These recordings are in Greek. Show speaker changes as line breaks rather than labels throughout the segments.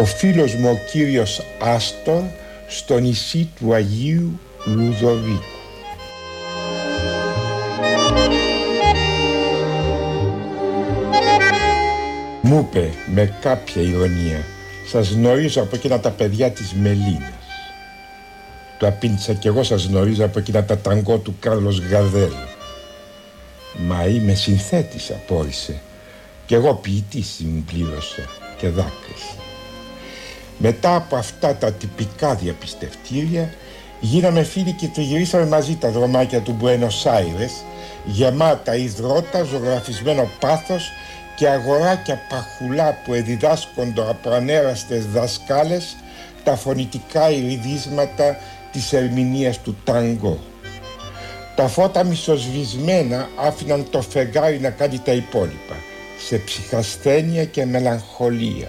ο φίλος μου ο κύριος Άστορ στο νησί του Αγίου Λουδοβίκου. Μου είπε με κάποια ηρωνία «Σας γνωρίζω από εκείνα τα παιδιά της Μελίνας». Του απήντησα κι εγώ σας γνωρίζω από εκείνα τα ταγκό του Κάρλος Γαρδέλ. «Μα είμαι συνθέτης» απόρρισε. Κι εγώ ποιητής συμπλήρωσα και δάκρυσα. Μετά από αυτά τα τυπικά διαπιστευτήρια γίναμε φίλοι και τριγυρίσαμε μαζί τα δρομάκια του Μπουένος Άιρες γεμάτα υδρότα, ζωγραφισμένο πάθος και αγοράκια παχουλά που εδιδάσκονται από ανέραστες δασκάλες τα φωνητικά ειριδίσματα της ερμηνείας του τάγκο. Τα φώτα μισοσβησμένα άφηναν το φεγγάρι να κάνει τα υπόλοιπα σε ψυχασθένεια και μελαγχολία.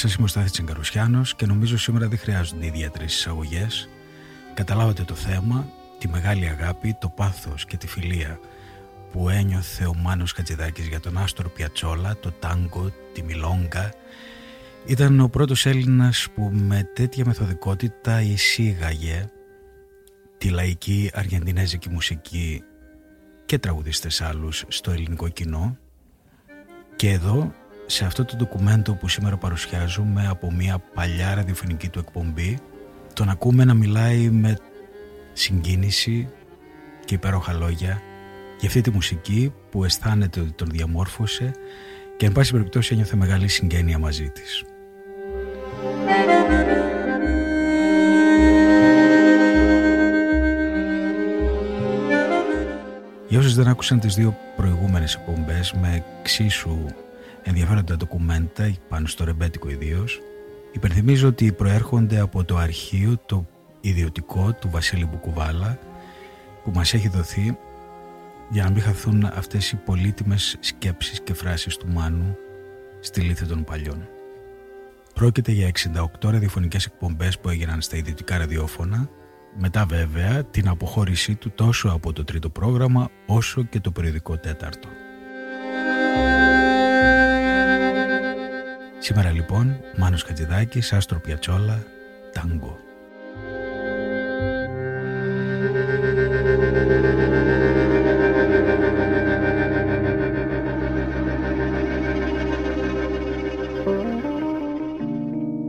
Σας, είμαι ο Στάθης Τσιγκαρουσιάνος και νομίζω σήμερα δεν χρειάζονται ιδιαίτερες εισαγωγές. Καταλάβατε το θέμα, τη μεγάλη αγάπη, το πάθος και τη φιλία που ένιωθε ο Μάνος Κατζηδάκης για τον Άστορ Πιατσόλα, το τάγκο, τη μιλόγκα. Ήταν ο πρώτος Έλληνας που με τέτοια μεθοδικότητα εισήγαγε τη λαϊκή αργεντινέζικη μουσική και τραγουδιστές άλλους στο ελληνικό κοινό και εδώ σε αυτό το ντοκουμέντο που σήμερα παρουσιάζουμε από μια παλιά ραδιοφωνική του εκπομπή τον ακούμε να μιλάει με συγκίνηση και υπέροχα λόγια για αυτή τη μουσική που αισθάνεται ότι τον διαμόρφωσε και εν πάση περιπτώσει ένιωθε μεγάλη συγγένεια μαζί της. Για όσους δεν άκουσαν τις δύο προηγούμενες εκπομπές με εξίσου ενδιαφέροντα ντοκουμέντα πάνω στο ρεμπέτικο ιδίως. Υπενθυμίζω ότι προέρχονται από το αρχείο το ιδιωτικό του Βασίλη Μπουκουβάλα που μας έχει δοθεί για να μην χαθούν αυτές οι πολύτιμες σκέψεις και φράσεις του Μάνου στη λύθη των παλιών. Πρόκειται για 68 ραδιοφωνικές εκπομπές που έγιναν στα ιδιωτικά ραδιόφωνα μετά βέβαια την αποχώρησή του τόσο από το τρίτο πρόγραμμα όσο και το περιοδικό τέταρτο. Σήμερα λοιπόν Μάνος Κατζηδάκης, Άστρο Πιατσόλα, Τάγκο.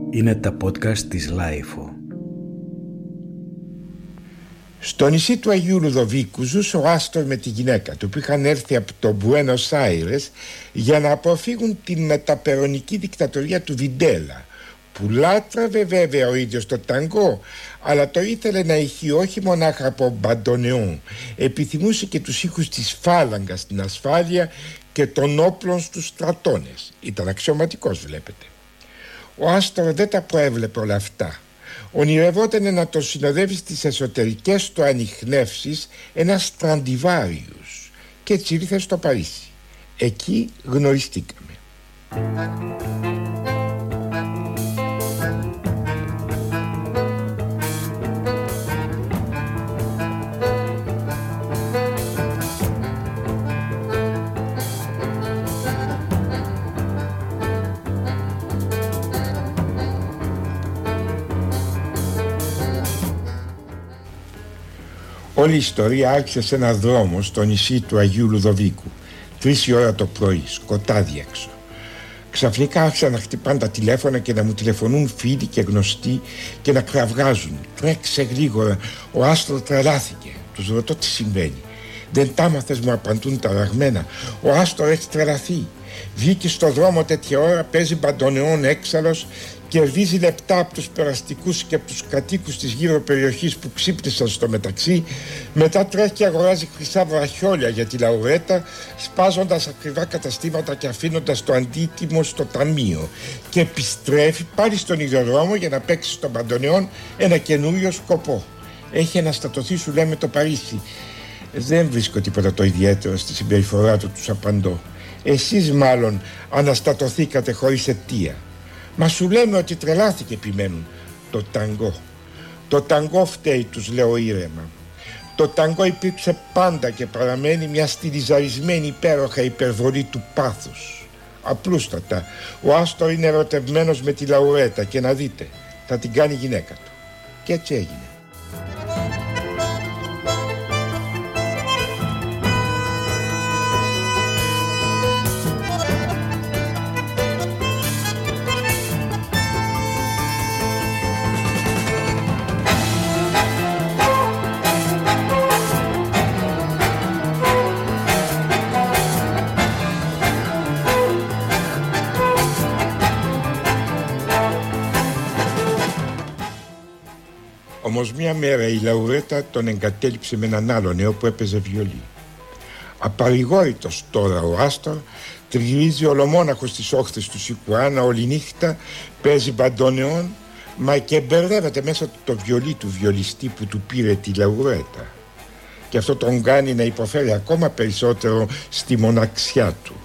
Είναι τα podcast της LiFO.
Στο νησί του Αγίου Λουδοβίκου ζούσε ο Άστορ με τη γυναίκα του που είχαν έρθει από το Μπουένος Άιρες για να αποφύγουν την μεταπερονική δικτατορία του Βιντέλα που λάτρευε βέβαια ο ίδιος το ταγκό αλλά το ήθελε να ηχεί όχι μονάχα από μπαντονεόν. Επιθυμούσε και τους ήχους της φάλαγγας στην ασφάλεια και των όπλων στους στρατώνες. Ήταν αξιωματικός βλέπετε. Ο Άστορ δεν τα προέβλεπε όλα αυτά ονειρευόταν να το συνοδεύει στις εσωτερικές του ανιχνεύσεις ένα Στραντιβάριος και έτσι ήρθε στο Παρίσι. Εκεί γνωριστήκαμε. Όλη η ιστορία άρχισε σε ένα δρόμο στο νησί του Αγίου Λουδοβίκου. Τρεις η ώρα το πρωί, σκοτάδι έξω. Ξαφνικά άρχισαν να χτυπάνε τα τηλέφωνα και να μου τηλεφωνούν φίλοι και γνωστοί και να κραυγάζουν. Τρέξε γρήγορα, ο άστρο τρελάθηκε. Τους ρωτώ τι συμβαίνει. Δεν τα μάθε μου απαντούν τα ραγμένα. Ο άστρο έχει τρελαθεί. Βγήκε στο δρόμο τέτοια ώρα, παίζει μπαντονεόν έξαλλος κερδίζει λεπτά από τους περαστικούς και από τους κατοίκους της γύρω περιοχής που ξύπνησαν στο μεταξύ. Μετά τρέχει και αγοράζει χρυσά βραχιόλια για τη λαουρέτα σπάζοντας ακριβά καταστήματα και αφήνοντας το αντίτιμο στο ταμείο. Και επιστρέφει πάλι στον ίδιο δρόμο για να παίξει στον Παντονεόν ένα καινούριο σκοπό. Έχει αναστατωθεί σου λέμε το Παρίσι. Δεν βρίσκω τίποτα το ιδιαίτερο στη συμπεριφορά του τους απαντώ εσείς μάλλον αναστατωθήκατε χωρίς αιτία. Μα σου λέμε ότι τρελάθηκε επιμένουν Το ταγκό. Το ταγκό φταίει τους λέω ήρεμα. Το ταγκό υπήρξε πάντα και παραμένει μια στυλιζαρισμένη υπέροχα υπερβολή του πάθους. Απλούστατα Ο Άστορ είναι ερωτευμένος με τη Λαουρέτα και να δείτε θα την κάνει γυναίκα του. Και έτσι έγινε Όμως μια μέρα η Λαουρέτα τον εγκατέλειψε με έναν άλλο νέο που έπαιζε βιολί. Απαρηγόρητος τώρα ο Άστορ τριγυρίζει ολομόναχος στις όχθες του Σικουάνα όλη νύχτα, παίζει μπαντόνεων, μα και μπερδεύεται μέσα του το βιολί του βιολιστή που του πήρε τη Λαουρέτα. Και αυτό τον κάνει να υποφέρει ακόμα περισσότερο στη μοναξιά του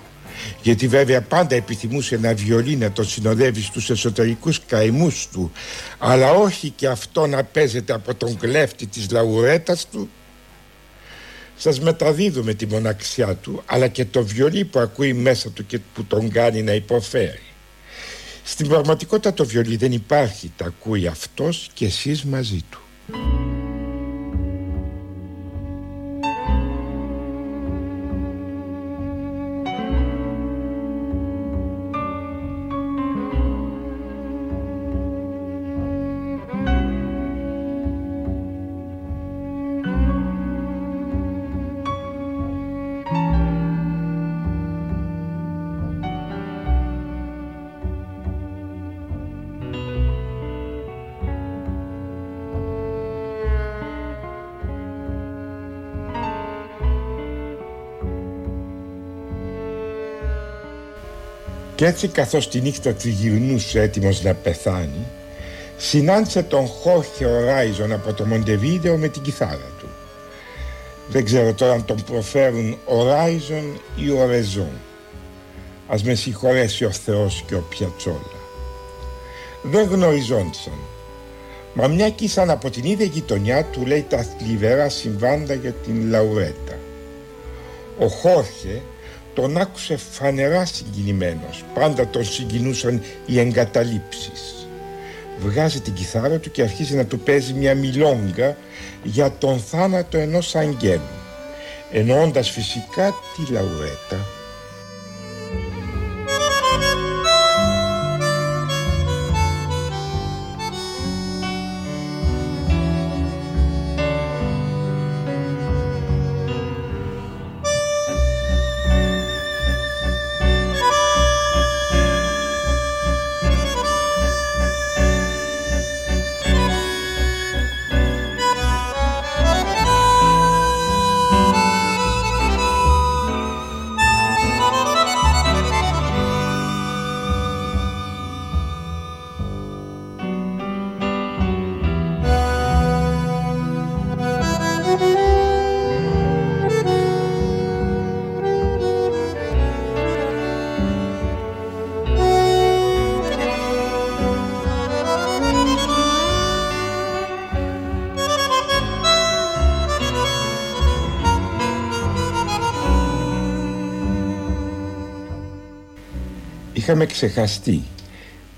γιατί βέβαια πάντα επιθυμούσε να βιολί να τον συνοδεύει στους εσωτερικούς καημούς του. Αλλά όχι και αυτό να παίζεται από τον κλέφτη της λαουρέτας του. Σας μεταδίδουμε τη μοναξιά του αλλά και το βιολί που ακούει μέσα του και που τον κάνει να υποφέρει. Στην πραγματικότητα το βιολί δεν υπάρχει τα ακούει αυτός και εσείς μαζί του Κι έτσι καθώς τη νύχτα τριγυρνούσε έτοιμος να πεθάνει συνάντησε τον Χόρχε Οράιζον από το Μοντεβίδεο με την κιθάρα του. Δεν ξέρω τώρα αν τον προφέρουν Οράιζον ή Ορεζόν. Ας με συγχωρέσει ο Θεός και ο Πιατσόλα. Δεν γνωριζόντουσαν. Μα μια κι από την ίδια γειτονιά του λέει τα θλιβερά συμβάντα για την Λαουρέτα. Ο Χόρχε τον άκουσε φανερά συγκινημένος. Πάντα τον συγκινούσαν οι εγκαταλείψεις. Βγάζει την κιθάρα του και αρχίζει να του παίζει μια μιλόγκα για τον θάνατο ενός αγγέλου. Εννοώντας φυσικά τη Λαουρέτα είχαμε ξεχαστεί.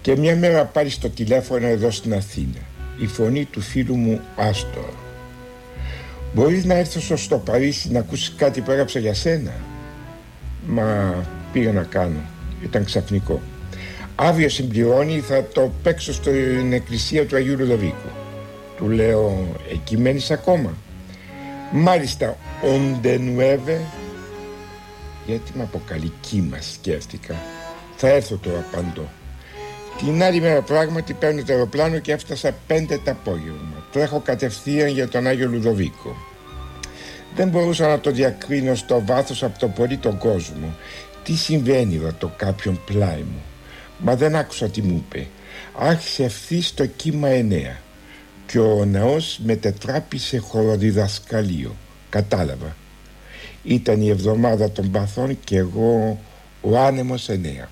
Και μια μέρα πάλι στο τηλέφωνο εδώ στην Αθήνα. Η φωνή του φίλου μου Άστορ. Μπορείς να έρθεις στο Παρίσι να ακούσεις κάτι που έγραψα για σένα; Μα πήγα να κάνω. Ήταν ξαφνικό. Αύριο συμπληρώνει θα το παίξω στην εκκλησία του Αγίου Λουδοβίκου Του λέω εκεί μένεις ακόμα; Μάλιστα οντενουέβε Γιατί με αποκαλεί κύμα σκέφτηκα θα έρθω το απαντώ Την άλλη μέρα πράγματι παίρνω το αεροπλάνο και έφτασα πέντε το απόγευμα. Τρέχω κατευθείαν για τον Άγιο Λουδοβίκο. Δεν μπορούσα να το διακρίνω στο βάθος από το πολύ τον κόσμο. Τι συμβαίνει εδώ το κάποιον πλάι μου; Μα δεν άκουσα τι μου είπε. Άρχισε ευθύς στο κύμα εννέα και ο ναός μετετράπησε σε χωροδιδασκαλείο. Κατάλαβα. Ήταν η εβδομάδα των παθών και εγώ ο άνεμος εννέα.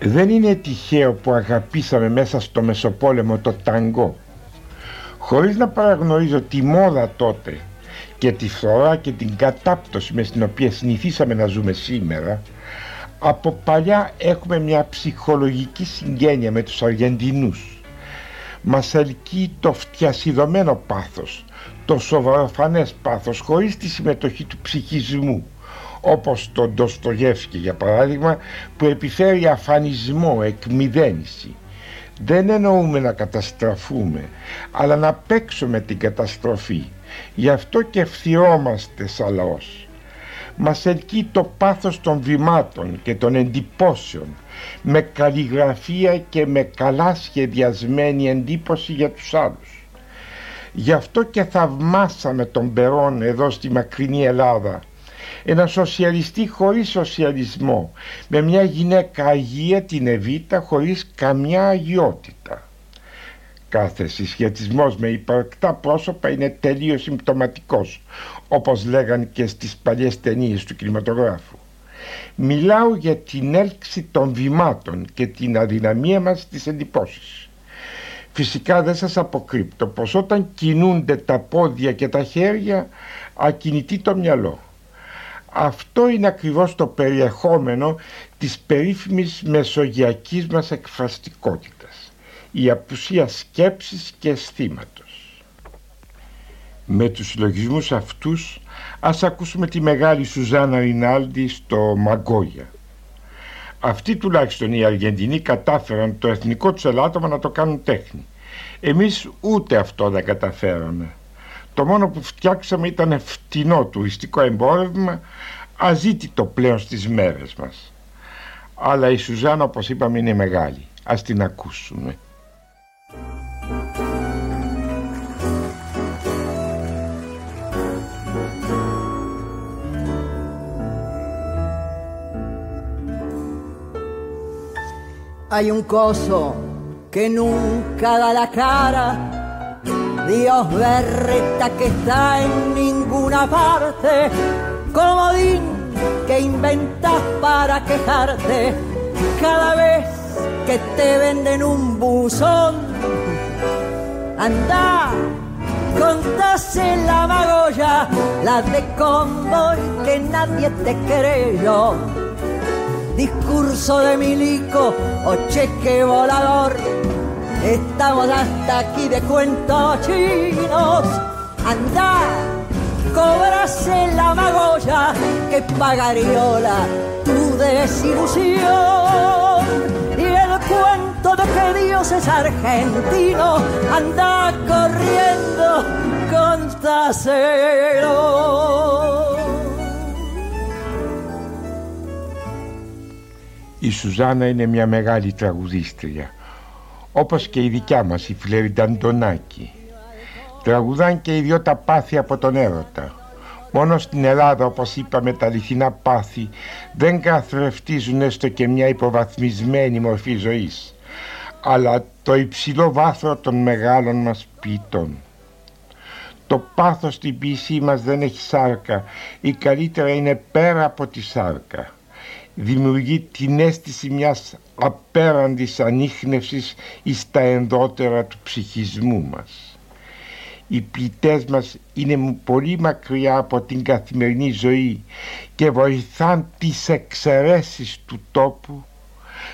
Δεν είναι τυχαίο που αγαπήσαμε μέσα στο Μεσοπόλεμο το ταγκό. Χωρίς να παραγνωρίζω τη μόδα τότε και τη φθορά και την κατάπτωση με την οποία συνηθίσαμε να ζούμε σήμερα από παλιά έχουμε μια ψυχολογική συγγένεια με τους Αργεντινούς. Μας ελκύει το φτιασιδωμένο πάθος το σοβαροφανές πάθος χωρίς τη συμμετοχή του ψυχισμού όπως τον Ντοστογεύσκη για παράδειγμα που επιφέρει αφανισμό, εκμυδένιση. Δεν εννοούμε να καταστραφούμε αλλά να παίξουμε την καταστροφή. Γι' αυτό και ευθυρώμαστε σαν λαός. Μας ελκύει το πάθος των βημάτων και των εντυπώσεων με καλλιγραφία και με καλά σχεδιασμένη εντύπωση για τους άλλους. Γι' αυτό και θαυμάσαμε τον Περόν εδώ στη μακρινή Ελλάδα ένα σοσιαλιστή χωρίς σοσιαλισμό με μια γυναίκα αγία την Εβίτα χωρίς καμιά αγιότητα. Κάθε συσχετισμός με υπαρκτά πρόσωπα είναι τελείως συμπτωματικός όπως λέγαν και στις παλιές ταινίες του κινηματογράφου. Μιλάω για την έλξη των βημάτων και την αδυναμία μας στις εντυπώσεις. Φυσικά δεν σας αποκρύπτω πως όταν κινούνται τα πόδια και τα χέρια ακινητεί το μυαλό αυτό είναι ακριβώς το περιεχόμενο της περίφημης μεσογειακής μας εκφραστικότητας. Η απουσία σκέψης και αισθήματος. Με τους συλλογισμούς αυτούς ας ακούσουμε τη μεγάλη Σουζάνα Ρινάλντι στο Μαγκόγια. Αυτοί τουλάχιστον οι Αργεντινοί κατάφεραν το εθνικό τους ελάττωμα να το κάνουν τέχνη. Εμείς ούτε αυτό δεν καταφέραμε. Το μόνο που φτιάξαμε ήταν φτηνό τουριστικό εμπόρευμα, αζήτητο πλέον στις μέρες μας. Αλλά η Σουζάνα όπως είπαμε είναι μεγάλη. Ας την ακούσουμε.
Hay un coso que nunca da la cara Dios berreta que está en ninguna parte, comodín que inventas para quejarte cada vez que te venden un buzón. Anda, contase la magoya, la de convoy que nadie te creyó. Discurso de milico o cheque volador Estamos hasta aquí de cuentos chinos. Anda, cobrase la magoya que pagariola tu desilusión. Y el cuento de que Dios es argentino, anda corriendo, contaselo.
Η Σουζάνα είναι μια μεγάλη τραγουδίστρια Όπως και η δικιά μας η Φλερίντα Αντωνάκη. Τραγουδάν και οι δυο τα πάθη από τον έρωτα. Μόνο στην Ελλάδα όπως είπαμε τα αληθινά πάθη δεν καθρεφτίζουν έστω και μια υποβαθμισμένη μορφή ζωής αλλά το υψηλό βάθρο των μεγάλων μας ποιητών. Το πάθος στην ποιησή μας δεν έχει σάρκα ή καλύτερα είναι πέρα από τη σάρκα. Δημιουργεί την αίσθηση μιας απέραντης ανείχνευσης εις τα ενδότερα του ψυχισμού μας. Οι ποιητές μας είναι πολύ μακριά από την καθημερινή ζωή και βοηθάν τις εξαιρέσεις του τόπου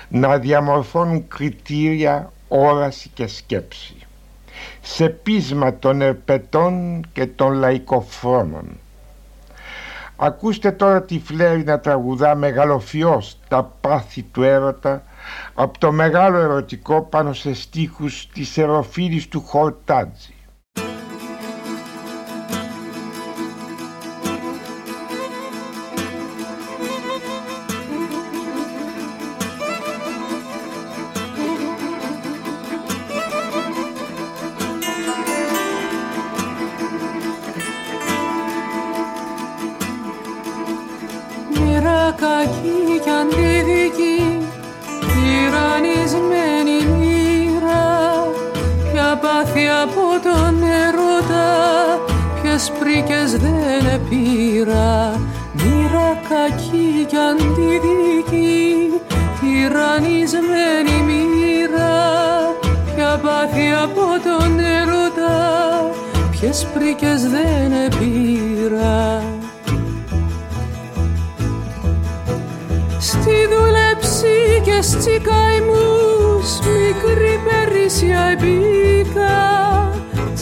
να διαμορφώνουν κριτήρια, όραση και σκέψη σε πείσμα των ερπετών και των λαϊκοφρόνων. Ακούστε τώρα τη Φλέρη να τραγουδά μεγαλοφιώς τα πάθη του έρωτα από το μεγάλο ερωτικό πάνω σε στίχους της εροφίλης του Χορτάτζη.
βρήκες δεν επήρα Μοίρα κακή κι αντιδική Τυραννισμένη μοίρα Ποια πάθη από τον έρωτα. Ποιες πρίκες δεν επήρα. Στη δουλέψη και στις καημούς Μικρή περίσσια μπήκα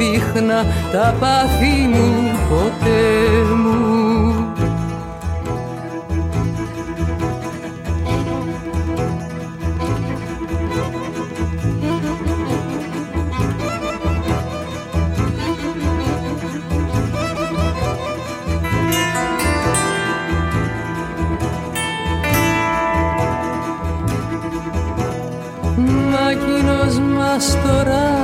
έδειχνα τα πάθη μου ποτέ μου. Παστοράς καλός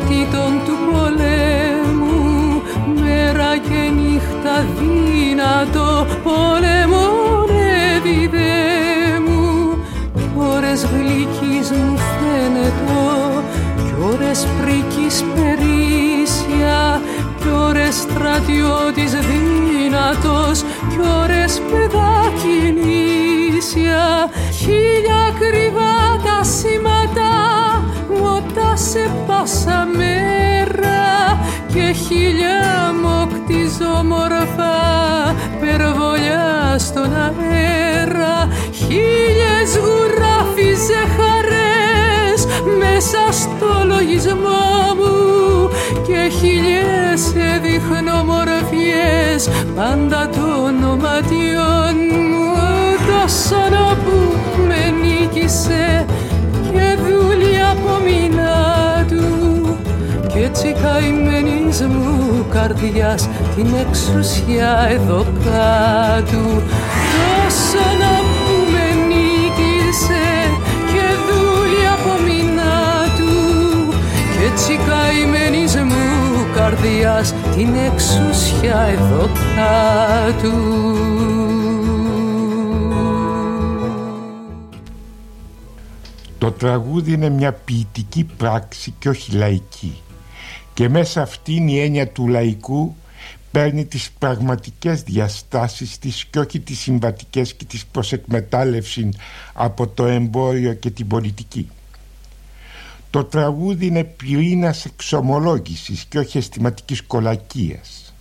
γιατί τον του πολέμου μέρα και νύχτα δύνατο πολεμώνε μου. Ώρες γλυκής μου φαίνεται κι ώρες πρίκης περίσσια κι ώρες στρατιώτης δύνατος κι ώρες παιδάκι νήσια χίλια κρυβά τα σήματα μότα σε πάσα μέρα και χίλια μοκτιζό μορφά. Περβολιά στον αέρα χίλιες γουράφιζε χαρές μέσα στο λογισμό μου. Και χίλιες έδειχνω μορφιές πάντα των οματιών μου. Τόσο να που με νίκησε έτσι καημένης μου καρδιάς την εξουσιά εδώ κάτω. Τόσο να που με νίκησε και δούλει από μήνα του. Κι έτσι καημένης μου καρδιάς την εξουσιά εδώ κάτω.
Το τραγούδι είναι μια ποιητική πράξη και όχι λαϊκή και μέσα αυτήν η έννοια του λαϊκού παίρνει τις πραγματικές διαστάσεις της και όχι τις συμβατικές και τις προσεκμετάλλευσης από το εμπόριο και την πολιτική. Το τραγούδι είναι πυρήνας εξομολόγησης και όχι αισθηματικής κολακίας.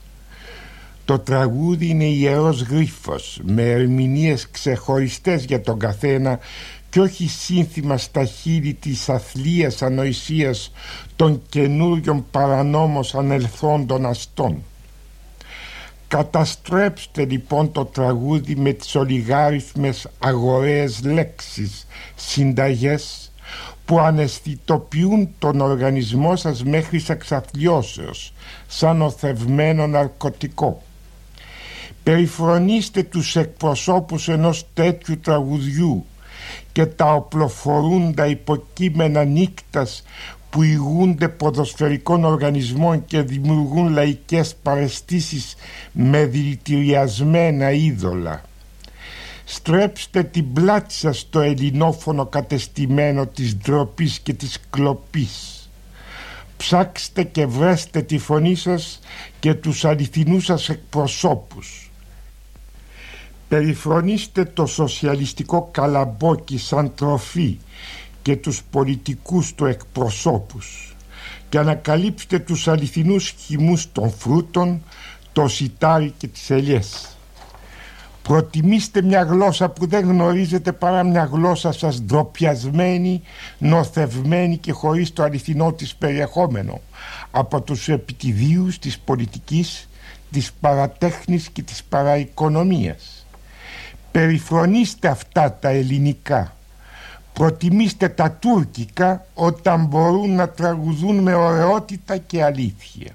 Το τραγούδι είναι ιερός γρίφος με ερμηνείες ξεχωριστές για τον καθένα και όχι σύνθημα στα χείλη της αθλίας ανοησίας των καινούριων παρανόμως ανελθόντων αστών. Καταστρέψτε λοιπόν το τραγούδι με τις ολιγάριθμες αγοραίες λέξεις, συνταγές που αναισθητοποιούν τον οργανισμό σας μέχρι εξαθλιώσεως σαν οθευμένο ναρκωτικό. Περιφρονήστε τους εκπροσώπους ενός τέτοιου τραγουδιού και τα οπλοφορούντα υποκείμενα νύκτας που ηγούνται ποδοσφαιρικών οργανισμών και δημιουργούν λαϊκές παρεστήσεις με δηλητηριασμένα είδωλα. Στρέψτε την πλάτη σας στο ελληνόφωνο κατεστημένο της ντροπής και της κλοπής. Ψάξτε και βρέστε τη φωνή σας και τους αληθινούς σας εκπροσώπους. Περιφρονήστε το σοσιαλιστικό καλαμπόκι σαν τροφή και τους πολιτικούς του εκπροσώπους και ανακαλύψτε τους αληθινούς χυμούς των φρούτων, το σιτάρι και τις ελιές. Προτιμήστε μια γλώσσα που δεν γνωρίζετε παρά μια γλώσσα σας ντροπιασμένη, νοθευμένη και χωρίς το αληθινό της περιεχόμενο από τους επιτιδίους της πολιτικής, της παρατέχνης και της παραοικονομίας. Περιφρονήστε αυτά τα ελληνικά. Προτιμήστε τα τουρκικά όταν μπορούν να τραγουδούν με ωραιότητα και αλήθεια.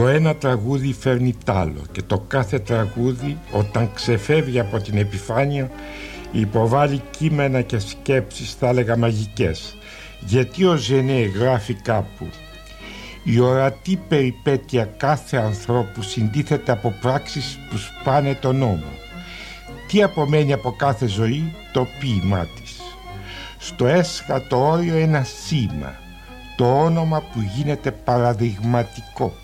Ένα τραγούδι φέρνει τ' άλλο και το κάθε τραγούδι όταν ξεφεύγει από την επιφάνεια υποβάλλει κείμενα και σκέψεις θα έλεγα μαγικές. Γιατί ο Ζενέ γράφει κάπου η ορατή περιπέτεια κάθε ανθρώπου συντίθεται από πράξεις που σπάνε τον νόμο. Τι απομένει από κάθε ζωή το ποίημά της. Στο έσχατο όριο ένα σήμα το όνομα που γίνεται παραδειγματικό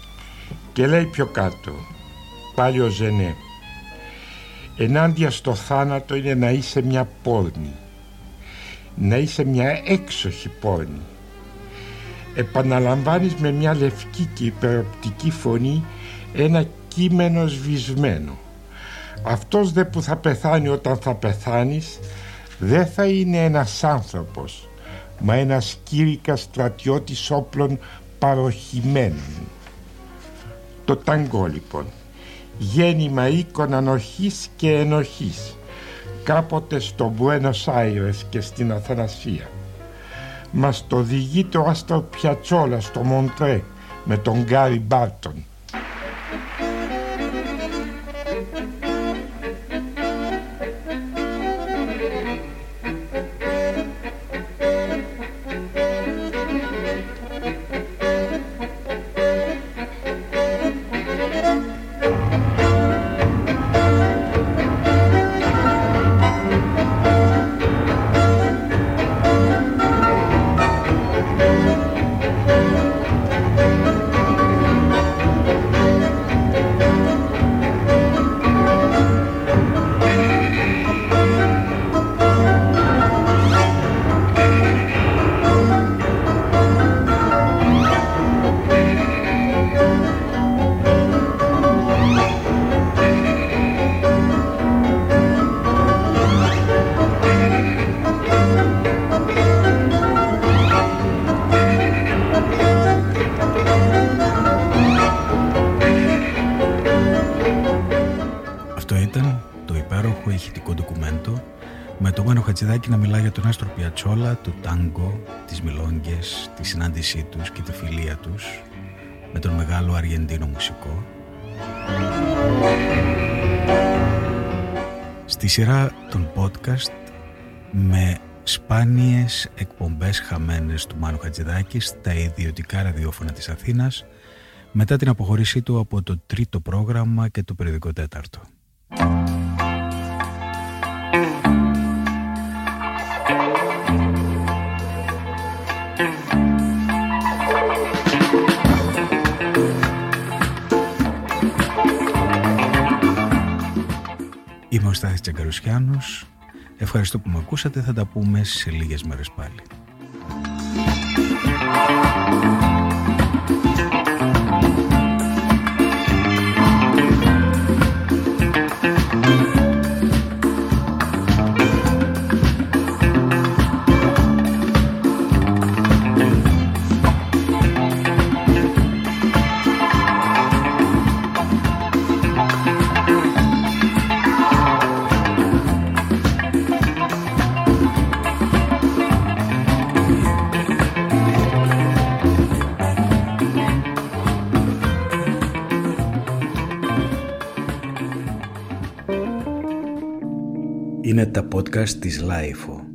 και λέει πιο κάτω πάλι ο Ζενέ ενάντια στο θάνατο είναι να είσαι μια πόρνη να είσαι μια έξοχη πόρνη. Επαναλαμβάνεις με μια λευκή και υπεροπτική φωνή ένα κείμενο σβησμένο. Αυτός δε που θα πεθάνει όταν θα πεθάνεις δεν θα είναι ένας άνθρωπος μα ένας κήρυκας στρατιώτης όπλων παροχημένων το ταγκό λοιπόν. Γέννημα οίκων ανοχής και ενοχής κάποτε στο Μπουένος Άιρες και στην Αθανασία. Μας το οδηγεί το Άστρο Πιατσόλα στο Μοντρέ με τον Γκάρι Μπάρτον
Χατζηδάκη να μιλά για τον Άστρο Πιατσόλα, το τάγκο, τις μιλόγγες, τη συνάντησή τους και τη φιλία τους με τον μεγάλο Αργεντίνο μουσικό. Στη σειρά των podcast με σπάνιες εκπομπές χαμένες του Μάνου Χατζηδάκη στα ιδιωτικά ραδιόφωνα της Αθήνας μετά την αποχωρήσή του από το τρίτο πρόγραμμα και το περιοδικό τέταρτο. Ο Στάθης Τσαγκαρουσιάνος. Ευχαριστώ που με ακούσατε. Θα τα πούμε σε λίγες μέρες πάλι. Podcast της Λάιφο.